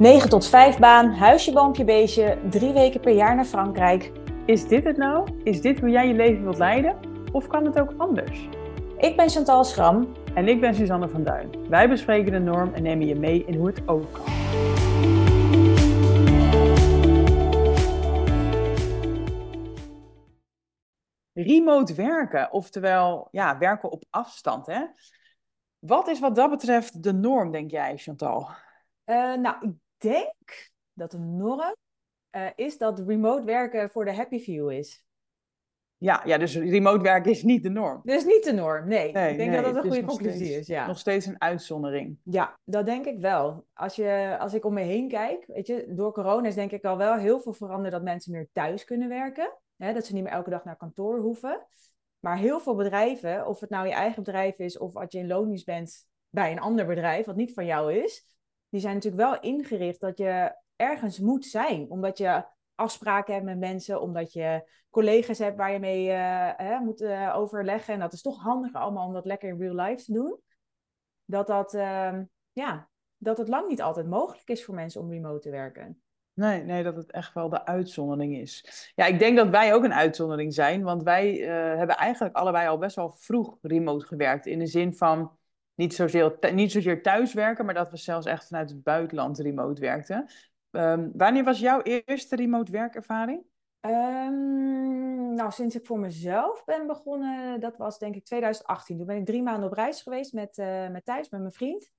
9 tot 5 baan, huisje, boompje, beestje, drie weken per jaar naar Frankrijk. Is dit het nou? Is dit hoe jij je leven wilt leiden? Of kan het ook anders? Ik ben Chantal Schram. En ik ben Suzanne van Duin. Wij bespreken de norm en nemen je mee in hoe het ook kan. Remote werken, oftewel ja, werken op afstand. Hè? Wat is wat dat betreft de norm, denk jij, Chantal? Uh, nou, ik denk dat de norm uh, is dat remote werken voor de happy few is. Ja, ja, dus remote werken is niet de norm. Dus niet de norm, nee. nee ik denk dat dat een goede conclusie steeds, is. Ja. Nog steeds een uitzondering. Ja, dat denk ik wel. Als, je, als ik om me heen kijk, weet je, door corona is denk ik al wel heel veel veranderd dat mensen meer thuis kunnen werken. Hè, dat ze niet meer elke dag naar kantoor hoeven. Maar heel veel bedrijven, of het nou je eigen bedrijf is of als je in loondienst bent bij een ander bedrijf, wat niet van jou is, die zijn natuurlijk wel ingericht dat je ergens moet zijn. Omdat je afspraken hebt met mensen, omdat je collega's hebt waar je mee uh, hè, moet uh, overleggen. En dat is toch handiger allemaal om dat lekker in real life te doen. Dat dat, uh, ja, dat het lang niet altijd mogelijk is voor mensen om remote te werken. Nee, nee, dat het echt wel de uitzondering is. Ja, ik denk dat wij ook een uitzondering zijn, want wij uh, hebben eigenlijk allebei al best wel vroeg remote gewerkt. In de zin van niet zozeer, niet zozeer thuiswerken, maar dat we zelfs echt vanuit het buitenland remote werkten. Um, wanneer was jouw eerste remote werkervaring? Um, nou, sinds ik voor mezelf ben begonnen, dat was denk ik 2018. Toen ben ik drie maanden op reis geweest met, uh, met met mijn vriend.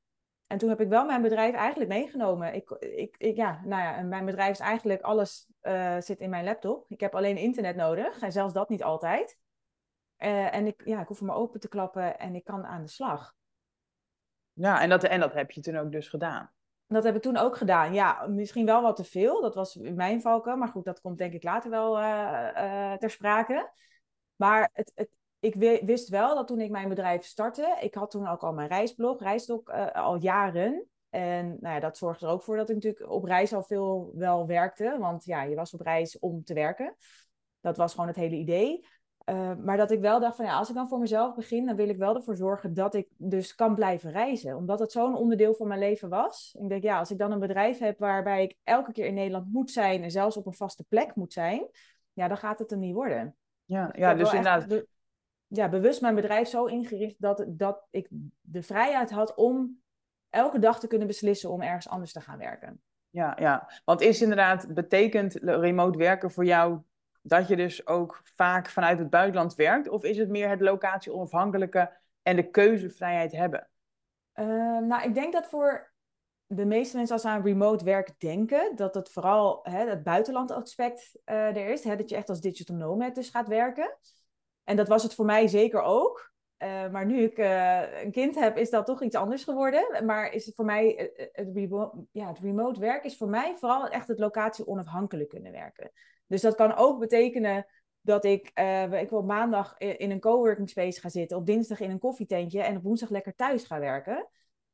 En toen heb ik wel mijn bedrijf eigenlijk meegenomen. Ik, ik, ik ja, nou ja, mijn bedrijf is eigenlijk alles uh, zit in mijn laptop. Ik heb alleen internet nodig en zelfs dat niet altijd. Uh, en ik, ja, ik hoef maar open te klappen en ik kan aan de slag. Ja, en dat, en dat heb je toen ook dus gedaan. Dat heb ik toen ook gedaan. Ja, misschien wel wat te veel. Dat was in mijn valken. Maar goed, dat komt denk ik later wel uh, uh, ter sprake. Maar het, het, ik wist wel dat toen ik mijn bedrijf startte, ik had toen ook al mijn reisblog, reisdok, uh, al jaren. En nou ja, dat zorgde er ook voor dat ik natuurlijk op reis al veel wel werkte. Want ja, je was op reis om te werken. Dat was gewoon het hele idee. Uh, maar dat ik wel dacht van ja, als ik dan voor mezelf begin, dan wil ik wel ervoor zorgen dat ik dus kan blijven reizen. Omdat het zo'n onderdeel van mijn leven was. Ik denk ja, als ik dan een bedrijf heb waarbij ik elke keer in Nederland moet zijn en zelfs op een vaste plek moet zijn, ja, dan gaat het er niet worden. Ja, dus, ja, dus inderdaad. Be ja, bewust mijn bedrijf zo ingericht dat, dat ik de vrijheid had om elke dag te kunnen beslissen om ergens anders te gaan werken. Ja, ja, want is inderdaad, betekent remote werken voor jou dat je dus ook vaak vanuit het buitenland werkt? Of is het meer het locatie onafhankelijke en de keuzevrijheid hebben? Uh, nou, ik denk dat voor de meeste mensen als ze aan remote werk denken, dat het vooral hè, het buitenland aspect uh, er is. Hè, dat je echt als digital nomad dus gaat werken. En dat was het voor mij zeker ook. Uh, maar nu ik een kind heb, is dat toch iets anders geworden. Maar is het voor mij, het, ja, het remote werk is voor mij vooral echt het locatie onafhankelijk kunnen werken. Dus dat kan ook betekenen dat ik, uh, ik wil maandag in een coworking space ga zitten, op dinsdag in een koffietentje en op woensdag lekker thuis ga werken.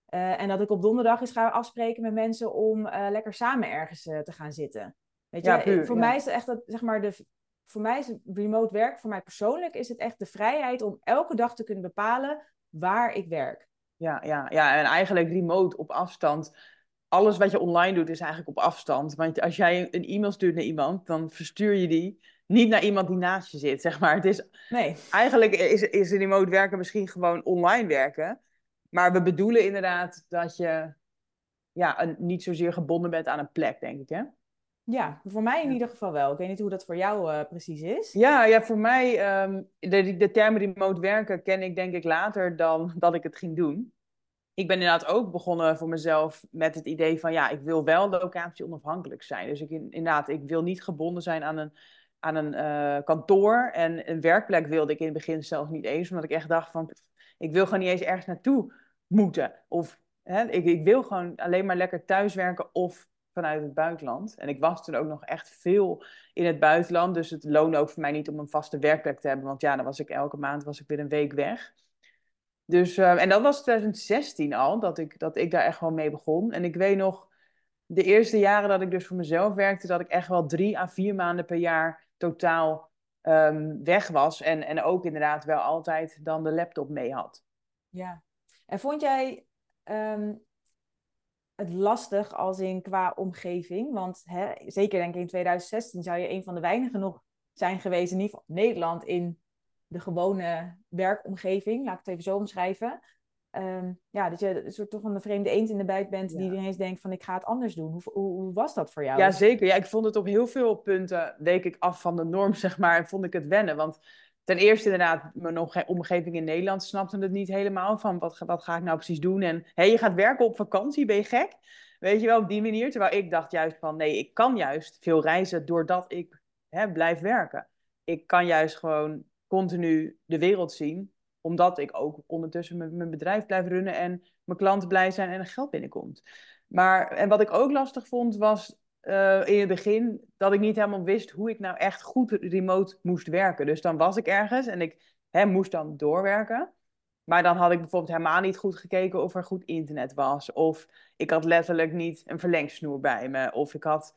Uh, en dat ik op donderdag eens ga afspreken met mensen om uh, lekker samen ergens te gaan zitten. Weet je, ja, puur, voor ja. mij is het echt dat, zeg maar, de, voor mij is het remote werk, voor mij persoonlijk is het echt de vrijheid om elke dag te kunnen bepalen waar ik werk. Ja, ja, ja, en eigenlijk remote op afstand alles wat je online doet is eigenlijk op afstand. Want als jij een e-mail stuurt naar iemand, dan verstuur je die niet naar iemand die naast je zit, zeg maar. Het is, nee. Eigenlijk is, is remote werken misschien gewoon online werken. Maar we bedoelen inderdaad dat je ja, een, niet zozeer gebonden bent aan een plek, denk ik, hè? Ja, voor mij in ieder geval wel. Ik weet niet hoe dat voor jou uh, precies is. Ja, ja voor mij, um, de, de term remote werken ken ik denk ik later dan dat ik het ging doen ik ben inderdaad ook begonnen voor mezelf met het idee van ja, ik wil wel locatie onafhankelijk zijn. Dus ik inderdaad, ik wil niet gebonden zijn aan een, aan een uh, kantoor. En een werkplek wilde ik in het begin zelf niet eens, omdat ik echt dacht van ik wil gewoon niet eens ergens naartoe moeten. Of hè, ik, ik wil gewoon alleen maar lekker thuiswerken of vanuit het buitenland. En ik was toen ook nog echt veel in het buitenland. Dus het loonde ook voor mij niet om een vaste werkplek te hebben. Want ja, dan was ik elke maand was ik weer een week weg. Dus, uh, en dat was 2016 al, dat ik, dat ik daar echt wel mee begon. En ik weet nog, de eerste jaren dat ik dus voor mezelf werkte, dat ik echt wel drie à vier maanden per jaar totaal um, weg was. En, en ook inderdaad wel altijd dan de laptop mee had. Ja, en vond jij, um, het lastig als in qua omgeving. Want hè, zeker denk ik in 2016 zou je een van de weinigen nog zijn geweest, in Nederland, in de gewone werkomgeving. Laat ik het even zo omschrijven. Ehm, ja, dat je een soort toch van de vreemde eend in de buik bent die ineens denkt van ik ga het anders doen. Hoe, hoe, hoe, was dat voor jou? Ja, zeker. Ja, ik vond het op heel veel punten, week ik af van de norm, zeg maar, en vond ik het wennen. Want ten eerste inderdaad, mijn omgeving in Nederland snapte het niet helemaal van wat, wat ga ik nou precies doen. En hé, je gaat werken op vakantie, ben je gek? Weet je wel, op die manier. Terwijl ik dacht juist van nee, ik kan juist veel reizen doordat ik hè, blijf werken. Ik kan juist gewoon continu de wereld zien omdat ik ook ondertussen mijn, mijn bedrijf blijf runnen en mijn klanten blij zijn en er geld binnenkomt. Maar, en wat ik ook lastig vond, was uh, in het begin dat ik niet helemaal wist hoe ik nou echt goed remote moest werken. Dus dan was ik ergens en ik hè, moest dan doorwerken. Maar dan had ik bijvoorbeeld helemaal niet goed gekeken of er goed internet was. Of ik had letterlijk niet een verlengsnoer bij me. Of ik had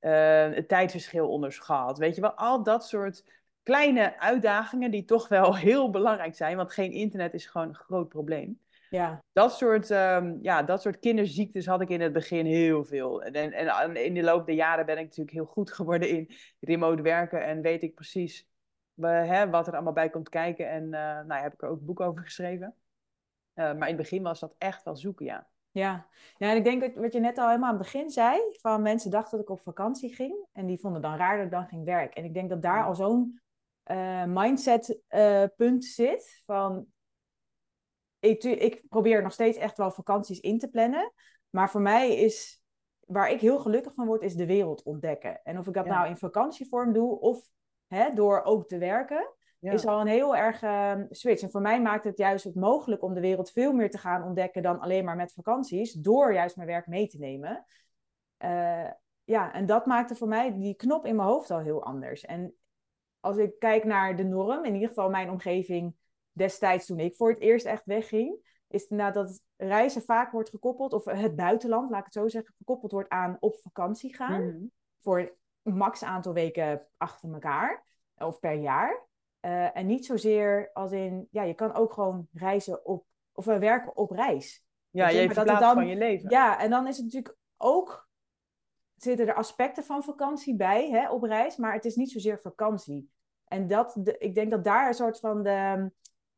uh, het tijdverschil onderschat. Weet je wel, al dat soort kleine uitdagingen die toch wel heel belangrijk zijn. Want geen internet is gewoon een groot probleem. Ja. Dat, soort, um, ja, dat soort kinderziektes had ik in het begin heel veel. En, en, in de loop der jaren ben ik natuurlijk heel goed geworden in remote werken. En weet ik precies hè, wat er allemaal bij komt kijken. En uh, nou, heb ik er ook een boek over geschreven. Uh, maar in het begin was dat echt wel zoeken, ja. Ja. ja, en ik denk dat wat je net al helemaal aan het begin zei, van mensen dachten dat ik op vakantie ging en die vonden dan raar dat ik dan ging werken. En ik denk dat daar al zo'n uh, mindset uh, punt zit van ik, ik probeer nog steeds echt wel vakanties in te plannen, maar voor mij is waar ik heel gelukkig van word, is de wereld ontdekken. En of ik dat nou in vakantievorm doe of hè, door ook te werken, is al een heel erg uh, switch. En voor mij maakt het juist het mogelijk om de wereld veel meer te gaan ontdekken dan alleen maar met vakanties, door juist mijn werk mee te nemen. Uh, ja, en dat maakte voor mij die knop in mijn hoofd al heel anders. En als ik kijk naar de norm, in ieder geval mijn omgeving destijds toen ik voor het eerst echt wegging, is het inderdaad dat reizen vaak wordt gekoppeld, of het buitenland, laat ik het zo zeggen, gekoppeld wordt aan op vakantie gaan. Mhm. Voor een max aantal weken achter elkaar, of per jaar. Uh, en niet zozeer als in, ja, je kan ook gewoon reizen op, of uh, werken op reis. Ja, je verplaatst dan, van je leven. Ja, en dan is het natuurlijk ook, zitten er aspecten van vakantie bij, hè, op reis, maar het is niet zozeer vakantie. En dat, de, ik denk dat daar een soort van de,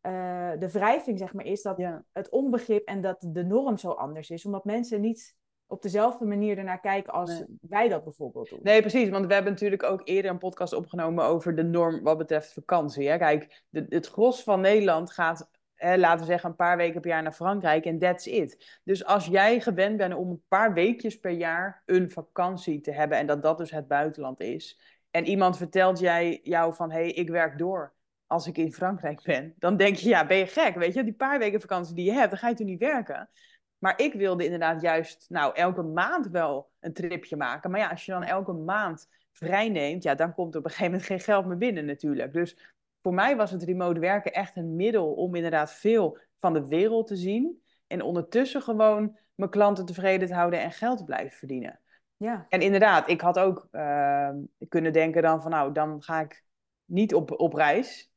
uh, de wrijving, zeg maar, is dat het onbegrip en dat de norm zo anders is. Omdat mensen niet op dezelfde manier ernaar kijken als wij dat bijvoorbeeld doen. Nee, precies. Want we hebben natuurlijk ook eerder een podcast opgenomen over de norm wat betreft vakantie. Hè? Kijk, de, het gros van Nederland gaat, laten we zeggen, een paar weken per jaar naar Frankrijk en that's it. Dus als jij gewend bent om een paar weekjes per jaar een vakantie te hebben en dat dat dus het buitenland is. En iemand vertelt jij jou van, hé, hey, ik werk door als ik in Frankrijk ben. Dan denk je, ja, ben je gek, weet je? Die paar weken vakantie die je hebt, dan ga je toen niet werken. Maar ik wilde inderdaad juist, nou, elke maand wel een tripje maken. Maar ja, als je dan elke maand vrij neemt, ja, dan komt er op een gegeven moment geen geld meer binnen natuurlijk. Dus voor mij was het remote werken echt een middel om inderdaad veel van de wereld te zien. En ondertussen gewoon mijn klanten tevreden te houden en geld te blijven verdienen. Ja. En inderdaad, ik had ook uh, kunnen denken dan van nou, dan ga ik niet op, op reis.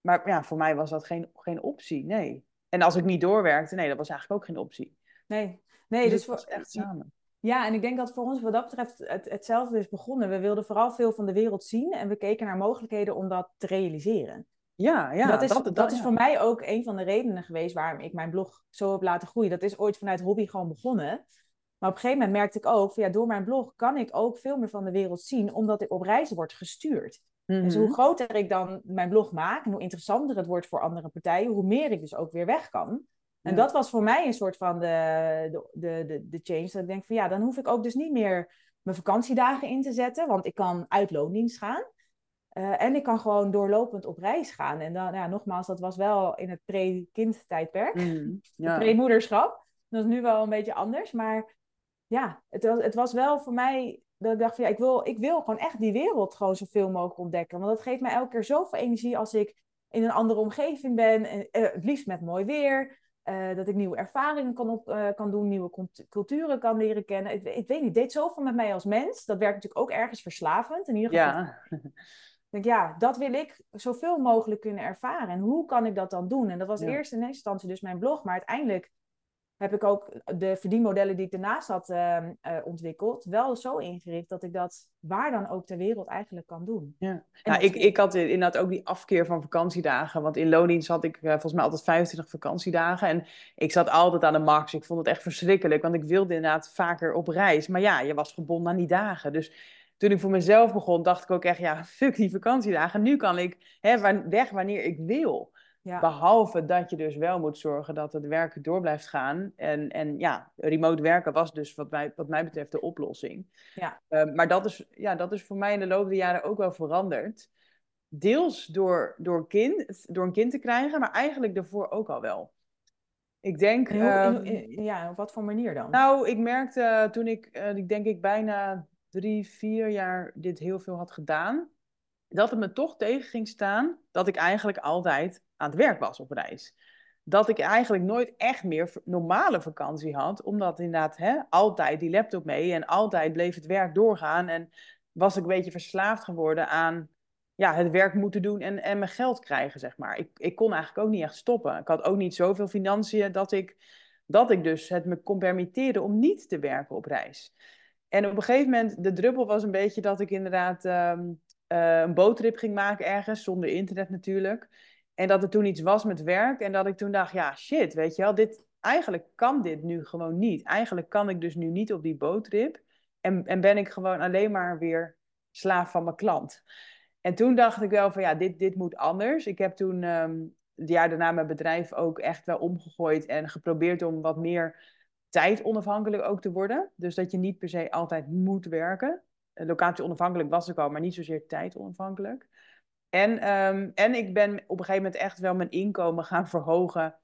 Maar ja, voor mij was dat geen, geen optie, nee. En als ik niet doorwerkte, nee, dat was eigenlijk ook geen optie. Nee, nee dus, dus echt samen. Ja, en ik denk dat voor ons wat dat betreft het, hetzelfde is begonnen. We wilden vooral veel van de wereld zien en we keken naar mogelijkheden om dat te realiseren. Ja, ja. Dat is, dat, dat, is voor mij ook een van de redenen geweest waarom ik mijn blog zo heb laten groeien. Dat is ooit vanuit hobby gewoon begonnen. Maar op een gegeven moment merkte ik ook, van, ja, door mijn blog kan ik ook veel meer van de wereld zien, omdat ik op reizen word gestuurd. Dus hoe mhm. groter ik dan mijn blog maak en hoe interessanter het wordt voor andere partijen, hoe meer ik dus ook weer weg kan. En dat was voor mij een soort van de, de, de, de change. Dat ik denk van ja, dan hoef ik ook dus niet meer mijn vakantiedagen in te zetten, want ik kan uit loondienst gaan. Uh, en ik kan gewoon doorlopend op reis gaan. En dan, ja, nogmaals, dat was wel in het pre-kind-tijdperk. Mm, ja. Pre-moederschap. Dat is nu wel een beetje anders. Maar ja, het was, het was wel voor mij dat ik dacht van ja, ik wil, ik wil gewoon echt die wereld gewoon zoveel mogelijk ontdekken. Want dat geeft mij elke keer zoveel energie als ik in een andere omgeving ben. En, uh, het liefst met mooi weer. Uh, dat ik nieuwe ervaringen kan, op, kan doen, nieuwe culturen kan leren kennen. Ik, ik, weet niet, deed zoveel met mij als mens. Dat werkt natuurlijk ook ergens verslavend. In ieder geval. Ja. Ik denk, ja, dat wil ik zoveel mogelijk kunnen ervaren. En hoe kan ik dat dan doen? En dat was eerst in eerste instantie dus mijn blog. Maar uiteindelijk heb ik ook de verdienmodellen die ik daarnaast had ehm, eh, ontwikkeld, wel zo ingericht dat ik dat waar dan ook ter wereld eigenlijk kan doen. Ja, nou, ik, ik had inderdaad ook die afkeer van vakantiedagen. Want in loondienst had ik uh, volgens mij altijd 25 vakantiedagen. En ik zat altijd aan de max. Ik vond het echt verschrikkelijk, want ik wilde inderdaad vaker op reis. Maar ja, je was gebonden aan die dagen. Dus toen ik voor mezelf begon, dacht ik ook echt, ja, fuck die vakantiedagen. Nu kan ik hè, weg wanneer ik wil. Behalve dat je dus wel moet zorgen dat het werk door blijft gaan. En, en ja, remote werken was dus wat mij, wat mij betreft de oplossing. Ja. Uh, maar dat is, ja, dat is voor mij in de loop der jaren ook wel veranderd. Deels door, door, kind, door een kind te krijgen, maar eigenlijk daarvoor ook al wel. Ik denk... Hoe, in, ja, op wat voor manier dan? Nou, ik merkte toen ik, uh, ik denk ik bijna drie, vier jaar dit heel veel had gedaan, dat het me toch tegen ging staan dat ik eigenlijk altijd aan het werk was op reis. Dat ik eigenlijk nooit echt meer normale vakantie had, omdat inderdaad hè, altijd die laptop mee en altijd bleef het werk doorgaan. En was ik een beetje verslaafd geworden aan ja, het werk moeten doen en, en mijn geld krijgen, zeg maar. Ik, ik kon eigenlijk ook niet echt stoppen. Ik had ook niet zoveel financiën dat ik, dat ik dus het me kon permitteren om niet te werken op reis. En op een gegeven moment, de druppel was een beetje dat ik inderdaad ehm, uh, een boottrip ging maken ergens, zonder internet natuurlijk. En dat er toen iets was met werk en dat ik toen dacht, ja shit, weet je wel, dit, eigenlijk kan dit nu gewoon niet. Eigenlijk kan ik dus nu niet op die boottrip en, en ben ik gewoon alleen maar weer slaaf van mijn klant. En toen dacht ik wel van ja, dit, dit moet anders. Ik heb toen um, het jaar daarna mijn bedrijf ook echt wel omgegooid en geprobeerd om wat meer tijd onafhankelijk ook te worden. Dus dat je niet per se altijd moet werken. Locatie onafhankelijk was ik al, maar niet zozeer tijd onafhankelijk. En, ehm, en ik ben op een gegeven moment echt wel mijn inkomen gaan verhogen,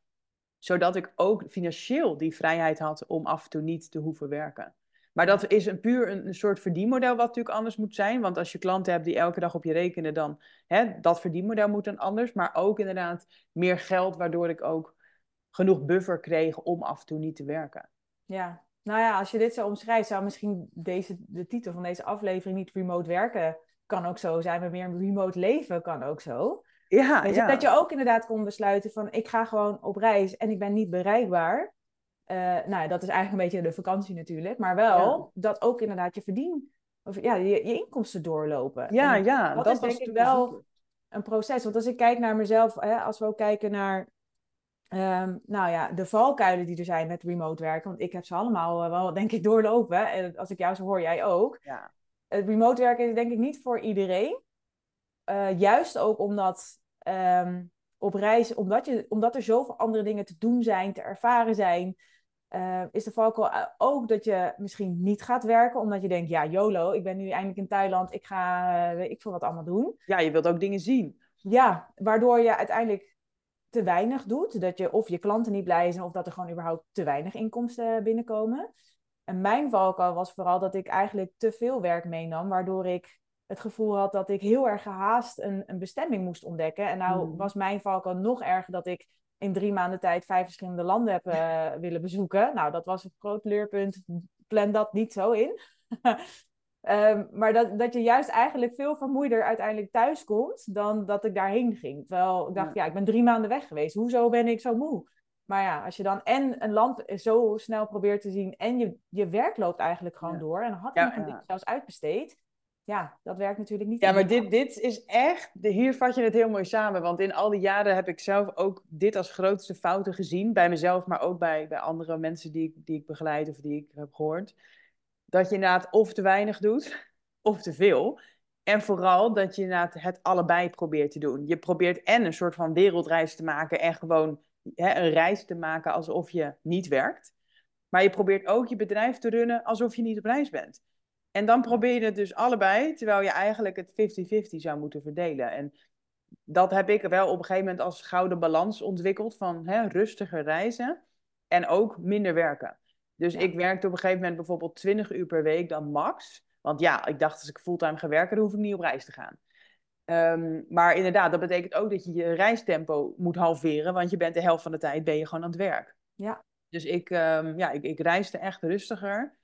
zodat ik ook financieel die vrijheid had om af en toe niet te hoeven werken. Maar dat is een puur een, soort verdienmodel wat natuurlijk anders moet zijn. Want als je klanten hebt die elke dag op je rekenen, dan hè, dat verdienmodel moet dan anders. Maar ook inderdaad meer geld, waardoor ik ook genoeg buffer kreeg om af en toe niet te werken. Ja, nou ja, als je dit zo omschrijft, zou misschien deze, de titel van deze aflevering niet remote werken kan ook zo zijn, maar meer een remote leven kan ook zo. Ja, Weet je, ja. Dat je ook inderdaad kon besluiten van ik ga gewoon op reis en ik ben niet bereikbaar. Uh, nou, dat is eigenlijk een beetje de vakantie natuurlijk, maar wel dat ook inderdaad je verdien, of ja, je, je inkomsten doorlopen. Ja, ja, dat, is denk ik wel een proces. Want als ik kijk naar mezelf, hè, als we ook kijken naar Um, nou ja, de valkuilen die er zijn met remote werken, want ik heb ze allemaal eh, wel, denk ik, doorlopen. En als ik jou zo hoor, jij ook. Ja. Het remote werken is denk ik niet voor iedereen. Uh, juist ook omdat um, op reis, omdat, je, omdat er zoveel andere dingen te doen zijn, te ervaren zijn, uh, is de valkuil ook dat je misschien niet gaat werken, omdat je denkt, ja, YOLO, ik ben nu eindelijk in Thailand, ik ga, weet ik veel wat allemaal doen. Ja, je wilt ook dingen zien. Ja, waardoor je uiteindelijk te weinig doet. Dat je of je klanten niet blij zijn of dat er gewoon überhaupt te weinig inkomsten binnenkomen. En mijn valkuil was vooral dat ik eigenlijk te veel werk meenam, waardoor ik het gevoel had dat ik heel erg gehaast een, een bestemming moest ontdekken. En nou hmm. was mijn valkuil nog erger dat ik in drie maanden tijd vijf verschillende landen heb uh, willen bezoeken. Nou, dat was een groot leerpunt. Plan dat niet zo in. Ehm, maar dat, dat je juist eigenlijk veel vermoeider uiteindelijk thuis komt dan dat ik daarheen ging. Terwijl ik dacht, ja. ik ben drie maanden weg geweest. Hoezo ben ik zo moe? Maar ja, als je dan en een land zo snel probeert te zien en je, je werk loopt eigenlijk gewoon door en had je nog zelfs uitbesteed. Ja, dat werkt natuurlijk niet. Ja, maar dit, dit is echt, hier vat je het heel mooi samen. Want in al die jaren heb ik zelf ook dit als grootste fouten gezien. Bij mezelf, maar ook bij, bij andere mensen die ik, die ik begeleid of die ik heb gehoord dat je inderdaad of te weinig doet, of te veel. En vooral dat je inderdaad het allebei probeert te doen. Je probeert en een soort van wereldreis te maken en gewoon hè, een reis te maken alsof je niet werkt. Maar je probeert ook je bedrijf te runnen alsof je niet op reis bent. En dan probeer je het dus allebei, terwijl je eigenlijk het 50-50 zou moeten verdelen. En dat heb ik wel op een gegeven moment als gouden balans ontwikkeld van hè, rustiger reizen en ook minder werken. Dus ik werkte op een gegeven moment bijvoorbeeld 20 uur per week dan max. Want ja, ik dacht als ik fulltime ga werken, dan hoef ik niet op reis te gaan. Ehm, maar inderdaad, dat betekent ook dat je je reistempo moet halveren, want je bent de helft van de tijd ben je gewoon aan het werk. Ja. Dus ik, um, ja, ik, ik reisde echt rustiger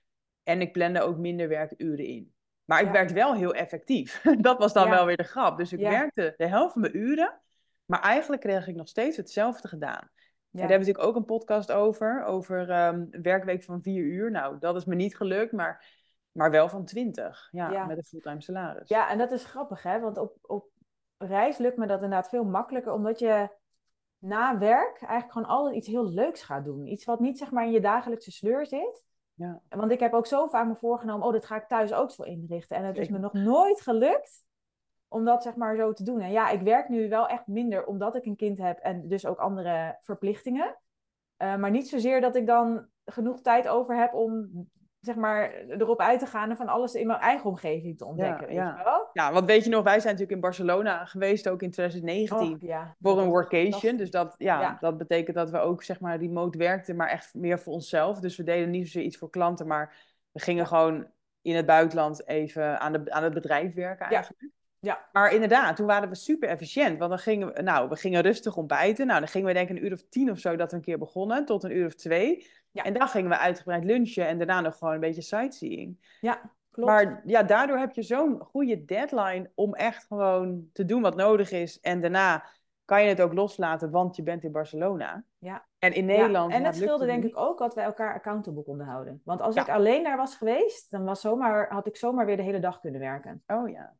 en ik plande ook minder werkuren in. Maar ik ja. werkte wel heel effectief. dat was dan wel weer de grap. Dus ik werkte de helft van mijn uren, maar eigenlijk kreeg ik nog steeds hetzelfde gedaan. Daar hebben we natuurlijk ook een podcast over, over um, een werkweek van vier uur. Nou, dat is me niet gelukt, maar, maar wel van twintig, ja, met een fulltime salaris. Ja, en dat is grappig, hè? Want op, op reis lukt me dat inderdaad veel makkelijker, omdat je na werk eigenlijk gewoon altijd iets heel leuks gaat doen. Iets wat niet zeg maar in je dagelijkse sleur zit. Ja. Want ik heb ook zo vaak me voorgenomen, oh, dit ga ik thuis ook zo inrichten. En het is me nog nooit gelukt om dat zeg maar zo te doen. En ja, ik werk nu wel echt minder omdat ik een kind heb en dus ook andere verplichtingen. Uh, maar niet zozeer dat ik dan genoeg tijd over heb om zeg maar, erop uit te gaan en van alles in mijn eigen omgeving te ontdekken. Ja, weet je wel? ja, want weet je nog, wij zijn natuurlijk in Barcelona geweest, ook in 2019, ja. voor een workation. Dus dat, ja, dat betekent dat we ook zeg maar remote werkten, maar echt meer voor onszelf. Dus we deden niet zozeer iets voor klanten, maar we gingen gewoon in het buitenland even aan, de, aan het bedrijf werken eigenlijk. Ja. Maar inderdaad, toen waren we super efficiënt. Want dan gingen we, nou, we gingen rustig ontbijten. Nou, dan gingen we denk ik een uur of tien of zo dat we een keer begonnen, tot een uur of twee. Ja. En dan gingen we uitgebreid lunchen en daarna nog gewoon een beetje sightseeing. Ja, klopt. Maar ja, daardoor heb je zo'n goede deadline om echt gewoon te doen wat nodig is. En daarna kan je het ook loslaten, want je bent in Barcelona. Ja. En in Nederland. Ja, en het scheelde denk ik ook dat wij elkaar accountable konden houden. Want als ik alleen daar was geweest, dan was zomaar, had ik zomaar weer de hele dag kunnen werken. Oh ja.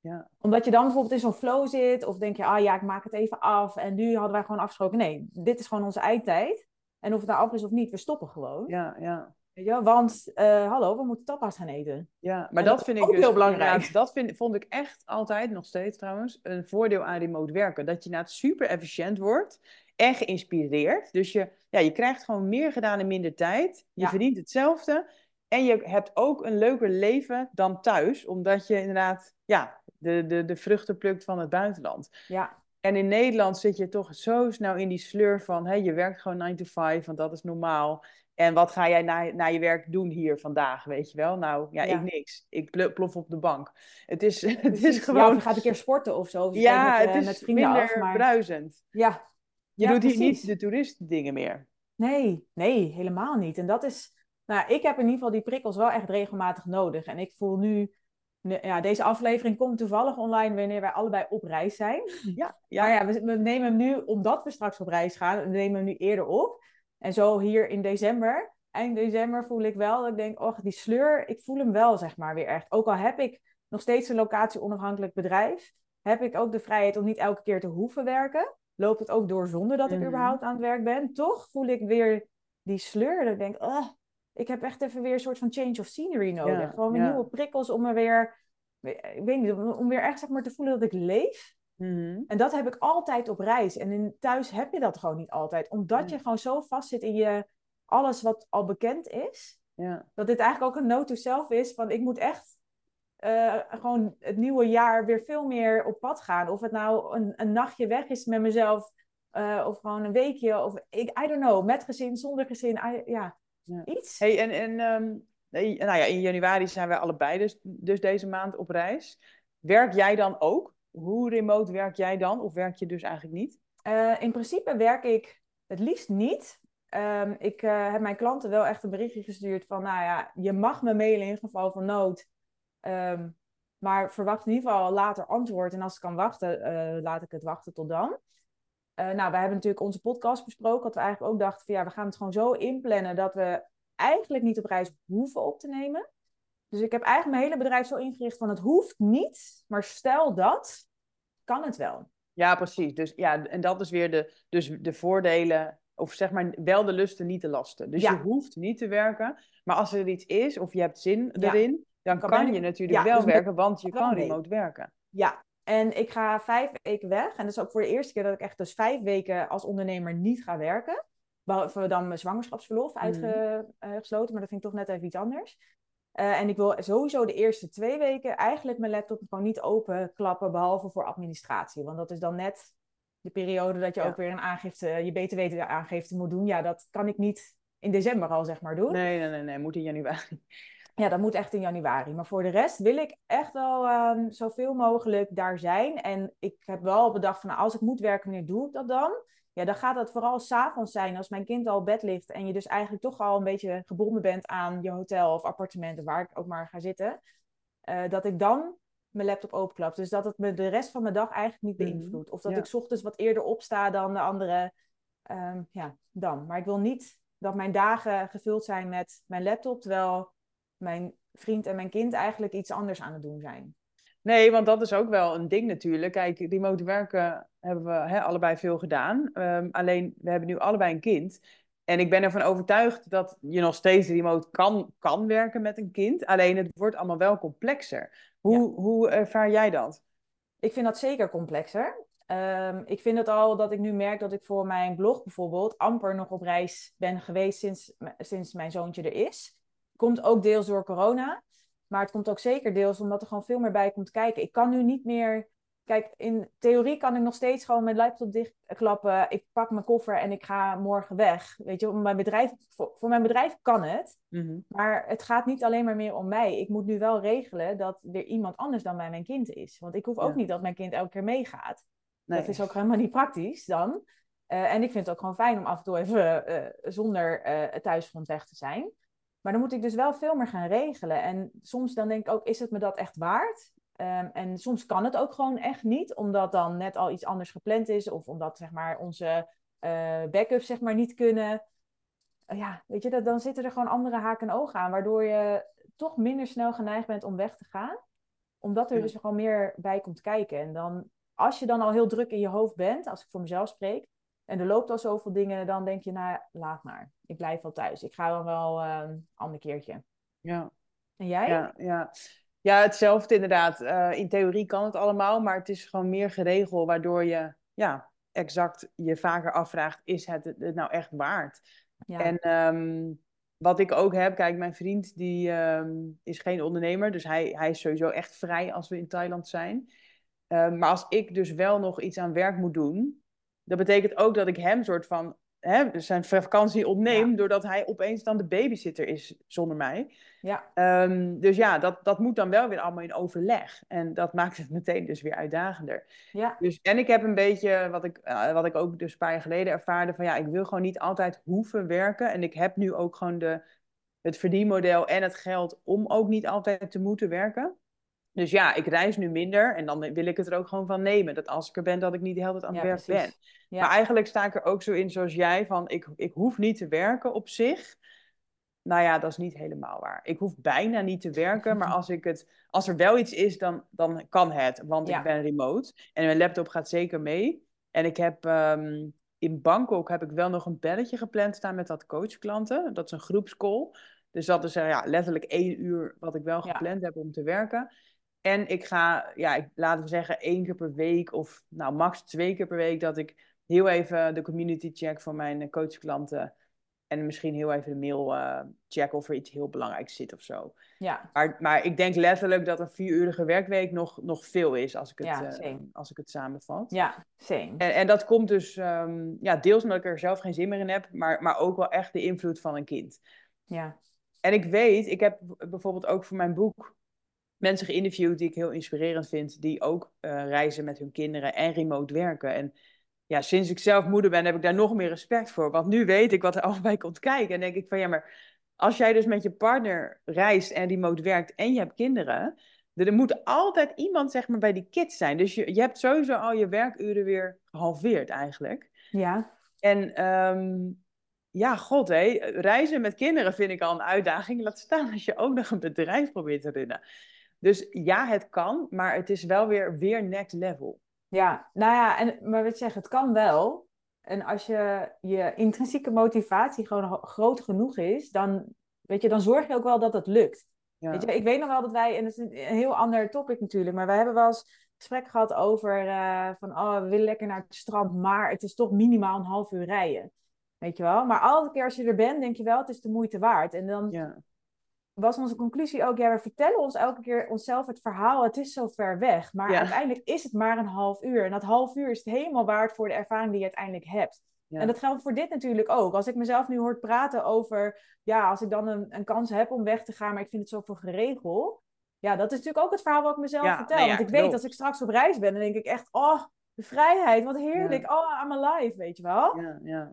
Ja. Omdat je dan bijvoorbeeld in zo'n flow zit, of denk je, ah ja, ik maak het even af. En nu hadden wij gewoon afgesproken, nee, dit is gewoon onze eindtijd. En of het nou af is of niet, we stoppen gewoon. Ja, ja. Weet je, want, uh, hallo, we moeten tapas gaan eten. Ja, maar dat, vind ik ook dus, heel belangrijk. Dat vind, vond ik echt altijd, nog steeds trouwens, een voordeel aan remote werken. Dat je het super efficiënt wordt en geïnspireerd. Dus je, ja, je krijgt gewoon meer gedaan in minder tijd. Je verdient hetzelfde. En je hebt ook een leuker leven dan thuis, omdat je inderdaad ja, de, de, de vruchten plukt van het buitenland. Ja. En in Nederland zit je toch zo snel in die sleur van, hé, je werkt gewoon 9 to 5, want dat is normaal. En wat ga jij na, na je werk doen hier vandaag, weet je wel? Nou, ja, ik niks. Ik plof op de bank. Het is, het is gewoon... Ja, gaat een keer sporten of zo. Of ja, met, het eh, is met vrienden minder af, maar... bruisend. Ja. Je doet hier niet de toeristendingen meer. Nee, nee, helemaal niet. En dat is... Nou, ik heb in ieder geval die prikkels wel echt regelmatig nodig. En ik voel nu ja, deze aflevering komt toevallig online wanneer wij allebei op reis zijn. Ja, ja. Maar ja, we, we, nemen hem nu, omdat we straks op reis gaan, we nemen hem nu eerder op. En zo hier in december, eind december, voel ik wel dat ik denk, oh, die sleur, ik voel hem wel, zeg maar, weer echt. Ook al heb ik nog steeds een locatie-onafhankelijk bedrijf, heb ik ook de vrijheid om niet elke keer te hoeven werken. Loopt het ook door zonder dat ik mhm. überhaupt aan het werk ben. Toch voel ik weer die sleur. Dat ik denk, oh, ik heb echt even weer een soort van change of scenery nodig. Gewoon weer nieuwe prikkels om me weer, ik weet niet, om weer echt zeg maar te voelen dat ik leef. Mhm. En dat heb ik altijd op reis. En in, thuis heb je dat gewoon niet altijd. Omdat je gewoon zo vast zit in je alles wat al bekend is. Ja. Dat dit eigenlijk ook een note to self is van ik moet echt uh, gewoon het nieuwe jaar weer veel meer op pad gaan. Of het nou een, een nachtje weg is met mezelf. Uh, of gewoon een weekje. Of ik, I don't know, met gezin, zonder gezin. ja, iets. Hey, en en um, nou ja, in januari zijn we allebei dus, dus deze maand op reis. Werk jij dan ook? Hoe remote werk jij dan? Of werk je dus eigenlijk niet? Uh, in principe werk ik het liefst niet. Um, ik uh, heb mijn klanten wel echt een berichtje gestuurd van, nou ja, je mag me mailen in geval van nood. Um, maar verwacht in ieder geval later antwoord. En als ik kan wachten, uh, laat ik het wachten tot dan. Uh, nou, we hebben natuurlijk onze podcast besproken. Dat we eigenlijk ook dachten van ja, we gaan het gewoon zo inplannen dat we eigenlijk niet op reis hoeven op te nemen. Dus ik heb eigenlijk mijn hele bedrijf zo ingericht van het hoeft niet, maar stel dat, kan het wel. Ja, precies. Dus ja, en dat is weer de, dus de voordelen, of zeg maar wel de lusten, niet de lasten. Dus je hoeft niet te werken, maar als er iets is of je hebt zin erin, dan kan, je natuurlijk wel dus werken, want je kan remote werken. Ja, en ik ga vijf weken weg. En dat is ook voor de eerste keer dat ik echt dus vijf weken als ondernemer niet ga werken. Behalve dan mijn zwangerschapsverlof mhm. uitgesloten, maar dat vind ik toch net even iets anders. Uh, en ik wil sowieso de eerste twee weken eigenlijk mijn laptop gewoon niet open klappen, behalve voor administratie. Want dat is dan net de periode dat je ook weer een aangifte, je btw-aangifte moet doen. Ja, dat kan ik niet in december al zeg maar doen. Nee, nee, nee, nee, moet in januari. Ja, dat moet echt in januari. Maar voor de rest wil ik echt wel um, zoveel mogelijk daar zijn. En ik heb wel bedacht van nou, als ik moet werken, wanneer doe ik dat dan? Ja, dan gaat dat vooral s'avonds zijn als mijn kind al op bed ligt. En je dus eigenlijk toch al een beetje gebonden bent aan je hotel of appartementen waar ik ook maar ga zitten. Uh, dat ik dan mijn laptop openklap. Dus dat het me de rest van mijn dag eigenlijk niet mhm. beïnvloedt. Of dat ik ochtends wat eerder opsta dan de andere ehm, ja, dan. Maar ik wil niet dat mijn dagen gevuld zijn met mijn laptop, terwijl mijn vriend en mijn kind eigenlijk iets anders aan het doen zijn. Nee, want dat is ook wel een ding natuurlijk. Kijk, remote werken hebben we hè, allebei veel gedaan. Ehm, alleen, we hebben nu allebei een kind. En ik ben ervan overtuigd dat je nog steeds remote kan, kan werken met een kind. Alleen het wordt allemaal wel complexer. Hoe, hoe ervaar jij dat? Ik vind dat zeker complexer. Ehm, ik vind het al dat ik nu merk dat ik voor mijn blog bijvoorbeeld amper nog op reis ben geweest sinds, sinds mijn zoontje er is. Komt ook deels door corona. Maar het komt ook zeker deels omdat er gewoon veel meer bij komt kijken. Ik kan nu niet meer. Kijk, in theorie kan ik nog steeds gewoon mijn laptop dichtklappen. Ik pak mijn koffer en ik ga morgen weg. Weet je, mijn bedrijf, voor, voor mijn bedrijf kan het. Mhm. Maar het gaat niet alleen maar meer om mij. Ik moet nu wel regelen dat er iemand anders dan bij mijn kind is. Want ik hoef ook niet dat mijn kind elke keer meegaat. Dat is ook helemaal niet praktisch dan. Uh, en ik vind het ook gewoon fijn om af en toe even uh, zonder uh, thuisfront weg te zijn. Maar dan moet ik dus wel veel meer gaan regelen. En soms dan denk ik ook, is het me dat echt waard? Um, en soms kan het ook gewoon echt niet, omdat dan net al iets anders gepland is. Of omdat zeg maar, onze uh, backups zeg maar, niet kunnen. Uh, ja, weet je, dat, dan zitten er gewoon andere haken en ogen aan. Waardoor je toch minder snel geneigd bent om weg te gaan. Omdat er ja. dus gewoon meer bij komt kijken. En dan, als je dan al heel druk in je hoofd bent, als ik voor mezelf spreek. En er loopt al zoveel dingen, dan denk je, nou, laat maar. Ik blijf wel thuis. Ik ga dan wel uh, een ander keertje. Ja. En jij? Ja, ja. ja hetzelfde inderdaad. Uh, in theorie kan het allemaal, maar het is gewoon meer geregeld, waardoor je ja, exact je vaker afvraagt, is het het nou echt waard? Ja. En um, wat ik ook heb, kijk, mijn vriend die um, is geen ondernemer, dus hij, hij is sowieso echt vrij als we in Thailand zijn. Uh, maar als ik dus wel nog iets aan werk moet doen, dat betekent ook dat ik hem soort van hè, zijn vakantie ontneem, ja. doordat hij opeens dan de babysitter is zonder mij. Ja. Um, dus ja, dat, dat moet dan wel weer allemaal in overleg. En dat maakt het meteen dus weer uitdagender. Ja. Dus, en ik heb een beetje, wat ik, uh, wat ik ook dus een paar jaar geleden ervaarde, van ja, ik wil gewoon niet altijd hoeven werken. En ik heb nu ook gewoon de, het verdienmodel en het geld om ook niet altijd te moeten werken. Dus ja, ik reis nu minder en dan wil ik het er ook gewoon van nemen. Dat als ik er ben, dat ik niet de hele tijd aan het ja, werk precies. ben. Ja. Maar eigenlijk sta ik er ook zo in zoals jij, van ik, ik hoef niet te werken op zich. Nou ja, dat is niet helemaal waar. Ik hoef bijna niet te werken, maar als, ik het, als er wel iets is, dan, dan kan het. Want ja. ik ben remote en mijn laptop gaat zeker mee. En ik heb um, in Bangkok heb ik wel nog een belletje gepland staan met dat coachklanten. Dat is een groepscall. Dus dat is uh, ja, letterlijk één uur wat ik wel gepland heb om te werken. En ik ga, ja, ik, laten we zeggen, één keer per week of nou max twee keer per week dat ik heel even de community check van mijn coachklanten. En misschien heel even de mail uh, check of er iets heel belangrijks zit of zo. Ja. Maar, maar ik denk letterlijk dat een vierurige werkweek nog, nog veel is als ik het, ja, uh, als ik het samenvat. Ja, same. En, en dat komt dus um, ja, deels omdat ik er zelf geen zin meer in heb, maar, maar ook wel echt de invloed van een kind. Ja. En ik weet, ik heb bijvoorbeeld ook voor mijn boek mensen geïnterviewd die ik heel inspirerend vind, die ook uh, reizen met hun kinderen en remote werken. En ja, sinds ik zelf moeder ben, heb ik daar nog meer respect voor. Want nu weet ik wat er allemaal bij komt kijken. En denk ik van ja, maar als jij dus met je partner reist en remote werkt en je hebt kinderen, er moet altijd iemand zeg maar bij die kids zijn. Dus je, je hebt sowieso al je werkuren weer gehalveerd eigenlijk. Ja. En um, ja, god hé, reizen met kinderen vind ik al een uitdaging. Laat staan als je ook nog een bedrijf probeert te runnen. Dus ja, het kan, maar het is wel weer, weer next level. Ja, nou ja, en, maar wat je zegt, het kan wel. En als je, je intrinsieke motivatie gewoon groot genoeg is, dan, weet je, dan zorg je ook wel dat het lukt. Ja. Weet je, ik weet nog wel dat wij, en dat is een heel ander topic natuurlijk, maar wij hebben wel eens gesprek gehad over uh, van, oh, we willen lekker naar het strand, maar het is toch minimaal een half uur rijden. Weet je wel? Maar elke keer als je er bent, denk je wel, het is de moeite waard. En dan ja was onze conclusie ook, ja, we vertellen ons elke keer onszelf het verhaal, het is zo ver weg. Maar ja. uiteindelijk is het maar een half uur. En dat half uur is het helemaal waard voor de ervaring die je uiteindelijk hebt. Ja. En dat geldt voor dit natuurlijk ook. Als ik mezelf nu hoor praten over, ja, als ik dan een, een kans heb om weg te gaan, maar ik vind het zoveel geregeld. Ja, dat is natuurlijk ook het verhaal wat ik mezelf ja, vertel. Nee, Want ik klopt. weet, als ik straks op reis ben, dan denk ik echt, oh, de vrijheid, wat heerlijk. Oh, I'm alive, weet je wel. Ja, ja.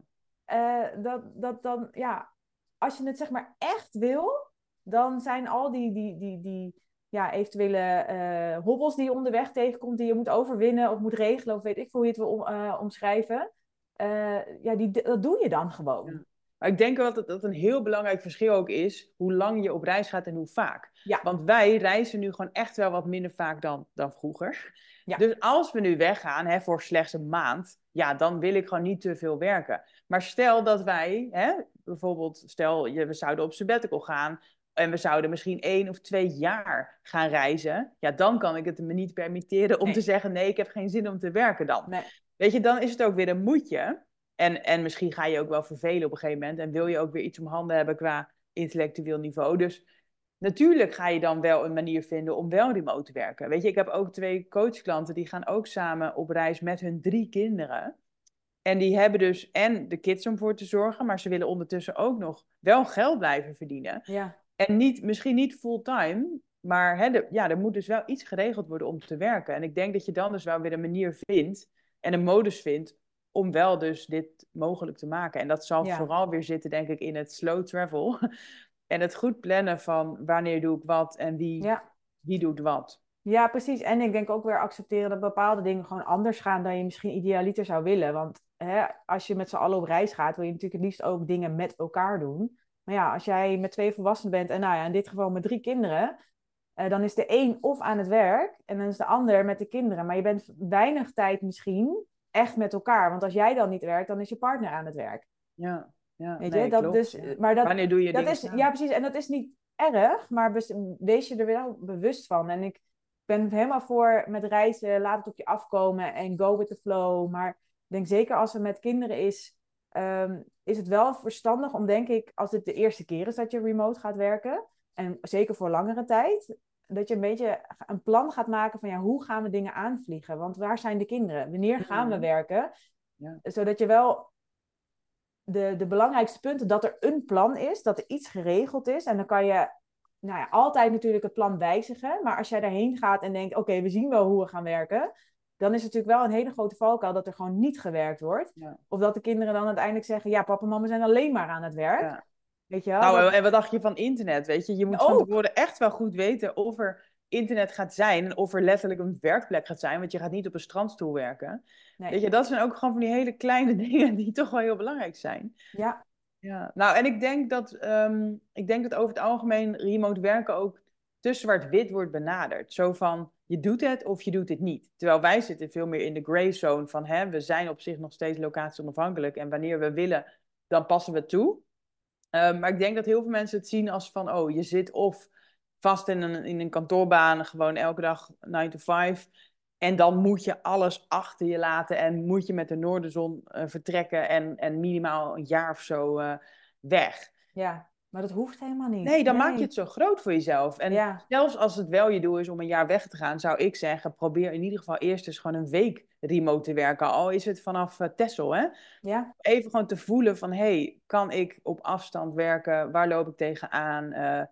Uh, dat, dat dan, ja, als je het zeg maar echt wil, dan zijn al die, die, die, die ja, eventuele uh, hobbels die je onderweg tegenkomt, die je moet overwinnen of moet regelen, of weet ik hoe je het wil om, uh, omschrijven. uh, ja, die, dat doe je dan gewoon. Maar ik denk wel dat het een heel belangrijk verschil ook is hoe lang je op reis gaat en hoe vaak. Ja. Want wij reizen nu gewoon echt wel wat minder vaak dan, dan vroeger. Ja. Dus als we nu weggaan hè, voor slechts een maand, ja, dan wil ik gewoon niet te veel werken. Maar stel dat wij, hè, bijvoorbeeld, stel je, we zouden op sabbatical gaan en we zouden misschien één of twee jaar gaan reizen, ja, dan kan ik het me niet permitteren om Nee. te zeggen, nee, ik heb geen zin om te werken dan. Nee. Weet je, dan is het ook weer een moedje. En, en misschien ga je ook wel vervelen op een gegeven moment en wil je ook weer iets om handen hebben qua intellectueel niveau. Dus natuurlijk ga je dan wel een manier vinden om wel remote te werken. Weet je, ik heb ook twee coachklanten die gaan ook samen op reis met hun drie kinderen. En die hebben dus en de kids om voor te zorgen, maar ze willen ondertussen ook nog wel geld blijven verdienen. Ja, En niet, misschien niet fulltime, maar hè, de- ja, er moet dus wel iets geregeld worden om te werken. En ik denk dat je dan dus wel weer een manier vindt en een modus vindt om wel dus dit mogelijk te maken. En dat zal Ja. vooral weer zitten, denk ik, in het slow travel. en het goed plannen van wanneer doe ik wat en wie, ja. wie doet wat. Ja, precies. En ik denk ook weer accepteren dat bepaalde dingen gewoon anders gaan dan je misschien idealiter zou willen. Want hè, als je met z'n allen op reis gaat, wil je natuurlijk het liefst ook dingen met elkaar doen. Maar ja, als jij met twee volwassenen bent en nou ja, in dit geval met drie kinderen, eh, dan is de een of aan het werk en dan is de ander met de kinderen. Maar je bent weinig tijd misschien echt met elkaar. Want als jij dan niet werkt, dan is je partner aan het werk. Ja, ja Weet nee, je? Dat klopt, dus, ja. maar dat, Wanneer doe je dat is, ja, precies. En dat is niet erg, maar wees je er wel bewust van. En ik ben helemaal voor met reizen, laat het op je afkomen en go with the flow. Maar ik denk zeker als het met kinderen is, ehm, is het wel verstandig om, denk ik, als het de eerste keer is dat je remote gaat werken, en zeker voor langere tijd, dat je een beetje een plan gaat maken van ja, hoe gaan we dingen aanvliegen? Want waar zijn de kinderen? Wanneer gaan we werken? Ja. Zodat je wel de, de belangrijkste punten, dat er een plan is, dat er iets geregeld is. En dan kan je nou ja, altijd natuurlijk het plan wijzigen. Maar als jij daarheen gaat en denkt, oké, we zien wel hoe we gaan werken. Dan is het natuurlijk wel een hele grote valkuil dat er gewoon niet gewerkt wordt. Ja. Of dat de kinderen dan uiteindelijk zeggen, ja, papa en mama zijn alleen maar aan het werk. Ja. Weet je wel? Nou, Dat- en wat dacht je van internet? Weet je, je moet van tevoren echt wel goed weten of er internet gaat zijn en of er letterlijk een werkplek gaat zijn, want je gaat niet op een strandstoel werken. nee. Weet je, dat zijn ook gewoon van die hele kleine dingen die toch wel heel belangrijk zijn. Ja, Ja, nou, en ik denk dat, ehm, ik denk dat over het algemeen remote werken ook te zwart-wit wordt benaderd. Zo van, je doet het of je doet het niet. Terwijl wij zitten veel meer in de gray zone van, hè, we zijn op zich nog steeds locatie onafhankelijk en wanneer we willen, dan passen we toe. Ehm, maar ik denk dat heel veel mensen het zien als van, oh, je zit of vast in een, in een kantoorbaan, gewoon elke dag 9 to 5. En dan moet je alles achter je laten en moet je met de noorderzon eh, vertrekken en, en minimaal een jaar of zo eh, weg. ja, maar dat hoeft helemaal niet. Nee, dan maak je het zo groot voor jezelf. En Ja, zelfs als het wel je doel is om een jaar weg te gaan, zou ik zeggen, probeer in ieder geval eerst eens gewoon een week remote te werken. Al is het vanaf uh, Texel, hè? ja, Even gewoon te voelen van, hey, kan ik op afstand werken? Waar loop ik tegenaan? Uh,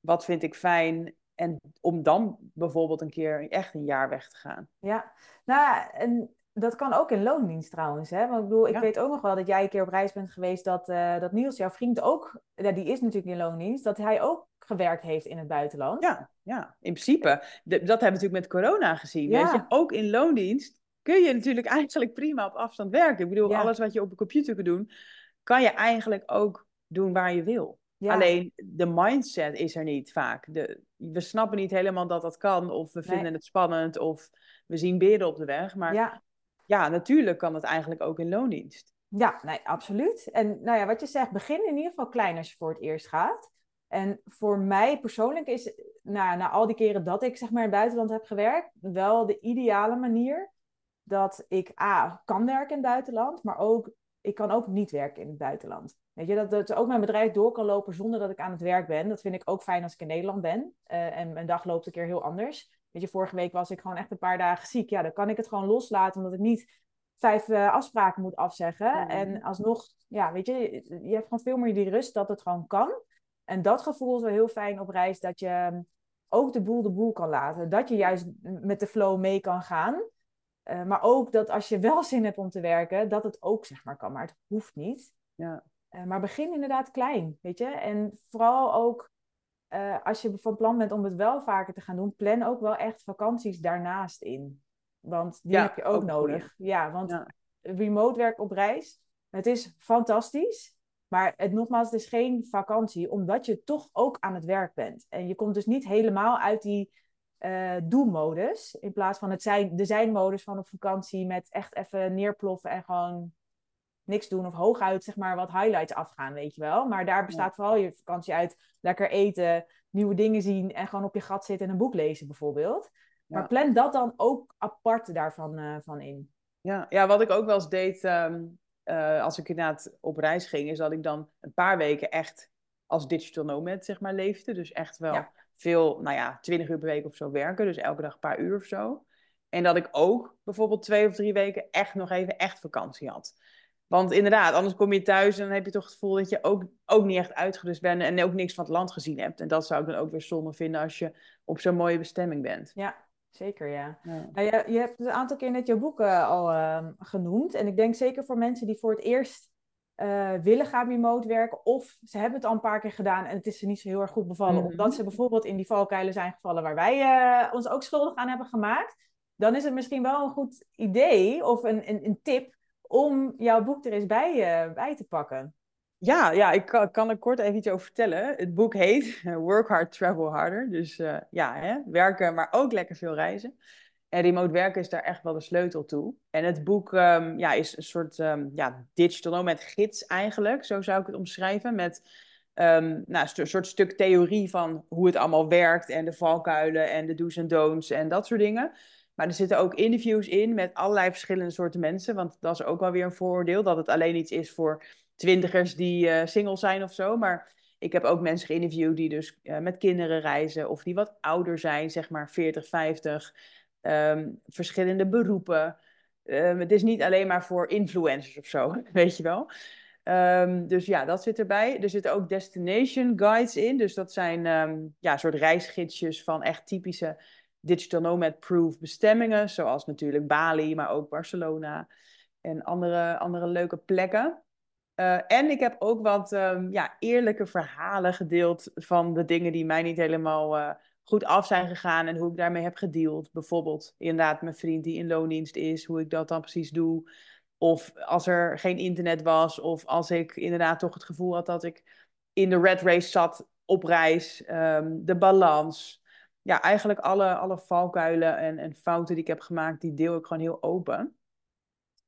wat vind ik fijn? En om dan bijvoorbeeld een keer echt een jaar weg te gaan. ja. Nou, en dat kan ook in loondienst trouwens. Hè? Want ik bedoel, ik Ja. weet ook nog wel dat jij een keer op reis bent geweest dat, eh, dat Niels, jouw vriend, ook, ja, die is natuurlijk in loondienst, dat hij ook gewerkt heeft in het buitenland. Ja, ja, in principe. De, dat hebben we natuurlijk met corona gezien. Ja. Weet je? Ook in loondienst kun je natuurlijk eigenlijk prima op afstand werken. Ik bedoel, Ja. alles wat je op de computer kunt doen, kan je eigenlijk ook doen waar je wil. Ja. Alleen de mindset is er niet vaak. De, we snappen niet helemaal dat dat kan, of we vinden het spannend, of we zien beren op de weg. Maar ja. Ja. natuurlijk kan het eigenlijk ook in loondienst. Ja, nee, absoluut. En nou ja, wat je zegt, begin in ieder geval klein als je voor het eerst gaat. En voor mij persoonlijk is, nou, na al die keren dat ik zeg maar in het buitenland heb gewerkt, wel de ideale manier dat ik A, kan werken in het buitenland, maar ook, ik kan ook niet werken in het buitenland. Weet je, dat, dat ook mijn bedrijf door kan lopen zonder dat ik aan het werk ben. Dat vind ik ook fijn als ik in Nederland ben. Uh, en mijn dag loopt een keer heel anders. Weet je, vorige week was ik gewoon echt een paar dagen ziek. Ja, dan kan ik het gewoon loslaten, omdat ik niet vijf uh, afspraken moet afzeggen. Mm. En alsnog, ja, weet je, je hebt gewoon veel meer die rust dat het gewoon kan. En dat gevoel is wel heel fijn op reis, dat je ook de boel de boel kan laten. Dat je juist met de flow mee kan gaan. Uh, maar ook dat als je wel zin hebt om te werken, dat het ook zeg maar kan. Maar het hoeft niet. Ja. Uh, maar begin inderdaad klein, weet je. En vooral ook uh, als je van plan bent om het wel vaker te gaan doen, plan ook wel echt vakanties daarnaast in. Want die ja, heb je ook, ook nodig. Ja, want ja. remote werk op reis. Het is fantastisch. Maar het, nogmaals, het is geen vakantie, omdat je toch ook aan het werk bent. En je komt dus niet helemaal uit die uh, doe-modus. In plaats van het zijn, de zijn-modus van op vakantie met echt even neerploffen en gewoon niks doen. Of hooguit zeg maar wat highlights afgaan, weet je wel. Maar daar bestaat vooral je vakantie uit lekker eten, nieuwe dingen zien en gewoon op je gat zitten en een boek lezen bijvoorbeeld. Maar plan dat dan ook apart daarvan uh, van in. Ja. ja, wat ik ook wel eens deed um, uh, als ik inderdaad op reis ging, is dat ik dan een paar weken echt als digital nomad zeg maar leefde. Dus echt wel veel, nou ja, 20 uur per week of zo werken. Dus elke dag een paar uur of zo. En dat ik ook bijvoorbeeld twee of drie weken echt nog even echt vakantie had. Want inderdaad, anders kom je thuis en dan heb je toch het gevoel dat je ook, ook niet echt uitgerust bent en ook niks van het land gezien hebt. En dat zou ik dan ook weer zonde vinden als je op zo'n mooie bestemming bent. Ja, zeker ja. ja. Nou, je, je, hebt een aantal keer net jouw boeken al uh, genoemd. En ik denk zeker voor mensen die voor het eerst uh, willen gaan remote werken. Of ze hebben het al een paar keer gedaan en het is ze niet zo heel erg goed bevallen. Mhm. Omdat ze bijvoorbeeld in die valkuilen zijn gevallen waar wij uh, ons ook schuldig aan hebben gemaakt. Dan is het misschien wel een goed idee of een, een, een tip om jouw boek er eens bij, uh, bij te pakken. Ja, ja ik kan, kan, er kort even iets over vertellen. Het boek heet Work Hard, Travel Harder. Dus ja, hè, werken, maar ook lekker veel reizen. En remote werken is daar echt wel de sleutel toe. En het boek um, ja, is een soort um, ja, digital nomad gids eigenlijk, zo zou ik het omschrijven. Met um, nou, een soort stuk theorie van hoe het allemaal werkt en de valkuilen en de do's en don'ts en dat soort dingen. Maar er zitten ook interviews in met allerlei verschillende soorten mensen. Want dat is ook wel weer een vooroordeel, dat het alleen iets is voor twintigers die uh, single zijn of zo. Maar ik heb ook mensen geïnterviewd die dus uh, met kinderen reizen of die wat ouder zijn, zeg maar 40, 50 um, verschillende beroepen. Um, het is niet alleen maar voor influencers of zo, weet je wel. Um, dus ja, dat zit erbij. Er zitten ook destination guides in. Dus dat zijn ja, soort reisgidsjes van echt typische digital nomad-proof bestemmingen. Zoals natuurlijk Bali, maar ook Barcelona en andere, andere leuke plekken. Uh, en ik heb ook wat um, ja, eerlijke verhalen gedeeld van de dingen die mij niet helemaal uh, goed af zijn gegaan en hoe ik daarmee heb gedeeld. Bijvoorbeeld inderdaad mijn vriend die in loondienst is, hoe ik dat dan precies doe. Of als er geen internet was, of als ik inderdaad toch het gevoel had dat ik in de red race zat op reis. Um, de balans. Ja, eigenlijk alle, alle valkuilen en, en fouten die ik heb gemaakt, die deel ik gewoon heel open.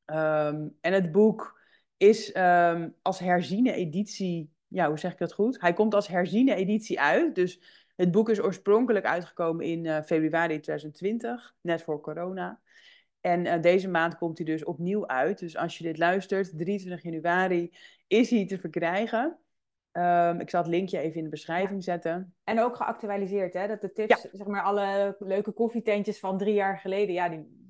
Um, en het boek is um, als herziene editie, ja, hoe zeg ik dat goed? Hij komt als herziene editie uit, dus het boek is oorspronkelijk uitgekomen in uh, februari 2020, net voor corona. En uh, deze maand komt hij dus opnieuw uit. Dus als je dit luistert, 23 januari is hij te verkrijgen. Um, ik zal het linkje even in de beschrijving zetten. En ook geactualiseerd, hè? Dat de tips, ja. zeg maar, alle leuke koffietentjes van drie jaar geleden, ja, die...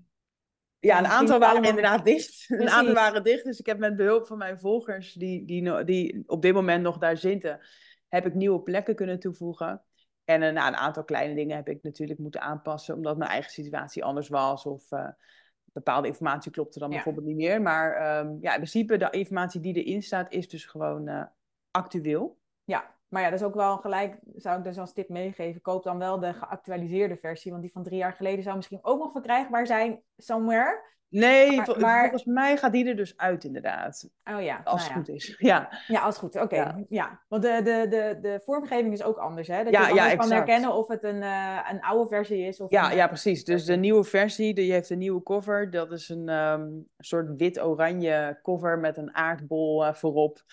Ja, een aantal waren allemaal... inderdaad dicht. Precies. Een aantal waren dicht. Dus ik heb met behulp van mijn volgers, die, die, die op dit moment nog daar zitten, heb ik nieuwe plekken kunnen toevoegen. En uh, nou, een aantal kleine dingen heb ik natuurlijk moeten aanpassen, omdat mijn eigen situatie anders was. Of uh, bepaalde informatie klopte dan ja. bijvoorbeeld niet meer. Maar um, ja, in principe, de informatie die erin staat, is dus gewoon uh, actueel. Ja, maar ja, dat is ook wel gelijk, zou ik dus als tip meegeven. Koop dan wel de geactualiseerde versie, want die van drie jaar geleden zou misschien ook nog verkrijgbaar zijn somewhere. Nee, maar, maar, volgens mij gaat die er dus uit inderdaad. Oh ja. Als nou het ja. goed is. Ja, ja als het goed is. Oké. Okay. Ja. ja. Want de, de, de, de vormgeving is ook anders, hè? Dat ja, je ja, kan herkennen of het een, uh, een oude versie is. Of ja, een, ja, precies. Dus de nieuwe versie, die heeft een nieuwe cover. Dat is een um, soort wit-oranje cover met een aardbol uh, voorop.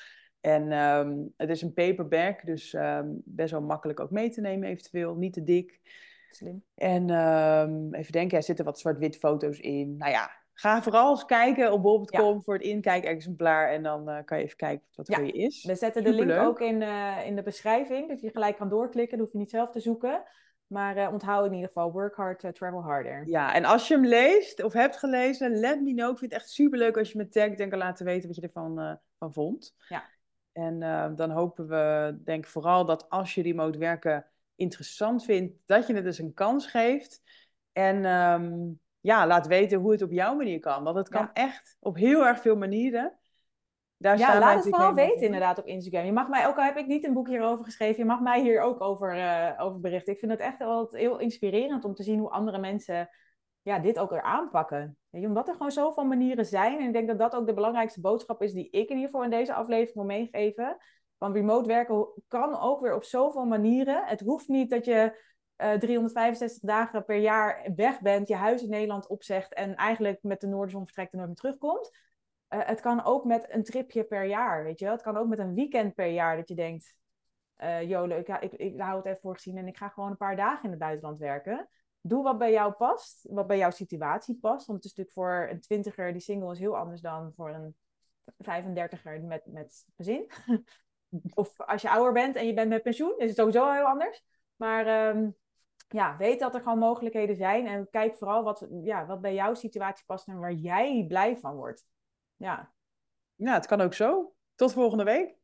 En um, het is een paperback, dus um, best wel makkelijk ook mee te nemen eventueel. Niet te dik. Slim. En even denken, er zitten wat zwart-wit foto's in. Nou ja, Ga vooral eens kijken op bol.com ja. voor het inkijk-exemplaar en dan uh, kan je even kijken wat ja. voor je is. We zetten de link ook in, uh, in de beschrijving, dat je gelijk kan doorklikken. Dan hoef je niet zelf te zoeken. Maar uh, onthoud in ieder geval, work hard, travel harder. Ja, en als je hem leest of hebt gelezen, let me know. Ik vind het echt superleuk als je me tagt en kan laten weten wat je ervan van vond. Ja. En dan hopen we, denk vooral dat als je remote werken interessant vindt, dat je het dus een kans geeft. En... Um, ja, laat weten hoe het op jouw manier kan. Want het kan ja. echt op heel erg veel manieren. Daar ja, laat het vooral weten inderdaad op Instagram. Je mag mij, ook al heb ik niet een boek hierover geschreven, je mag mij hier ook over, uh, over berichten. Ik vind het echt wel heel inspirerend om te zien hoe andere mensen ja, dit ook weer aanpakken. Omdat er gewoon zoveel manieren zijn. En ik denk dat dat ook de belangrijkste boodschap is die ik in ieder geval in deze aflevering wil meegeven. Van remote werken kan ook weer op zoveel manieren. Het hoeft niet dat je 365 eh, dagen per jaar weg bent, je huis in Nederland opzegt en eigenlijk met de Noorderzon vertrekt en nooit meer terugkomt. Uh, het kan ook met een tripje per jaar, weet je wel. Het kan ook met een weekend per jaar dat je denkt, uh, Jole, ik, ik, ik hou het even voor gezien en ik ga gewoon een paar dagen in het buitenland werken. Doe wat bij jou past, wat bij jouw situatie past. Want het is natuurlijk voor een twintiger die single is heel anders dan voor een 35er met, met gezin. of als je ouder bent en je bent met pensioen, is het sowieso heel anders. Maar um, ja, weet dat er gewoon mogelijkheden zijn. En kijk vooral wat, ja, wat bij jouw situatie past en waar jij blij van wordt. Ja. Ja, het kan ook zo. Tot volgende week.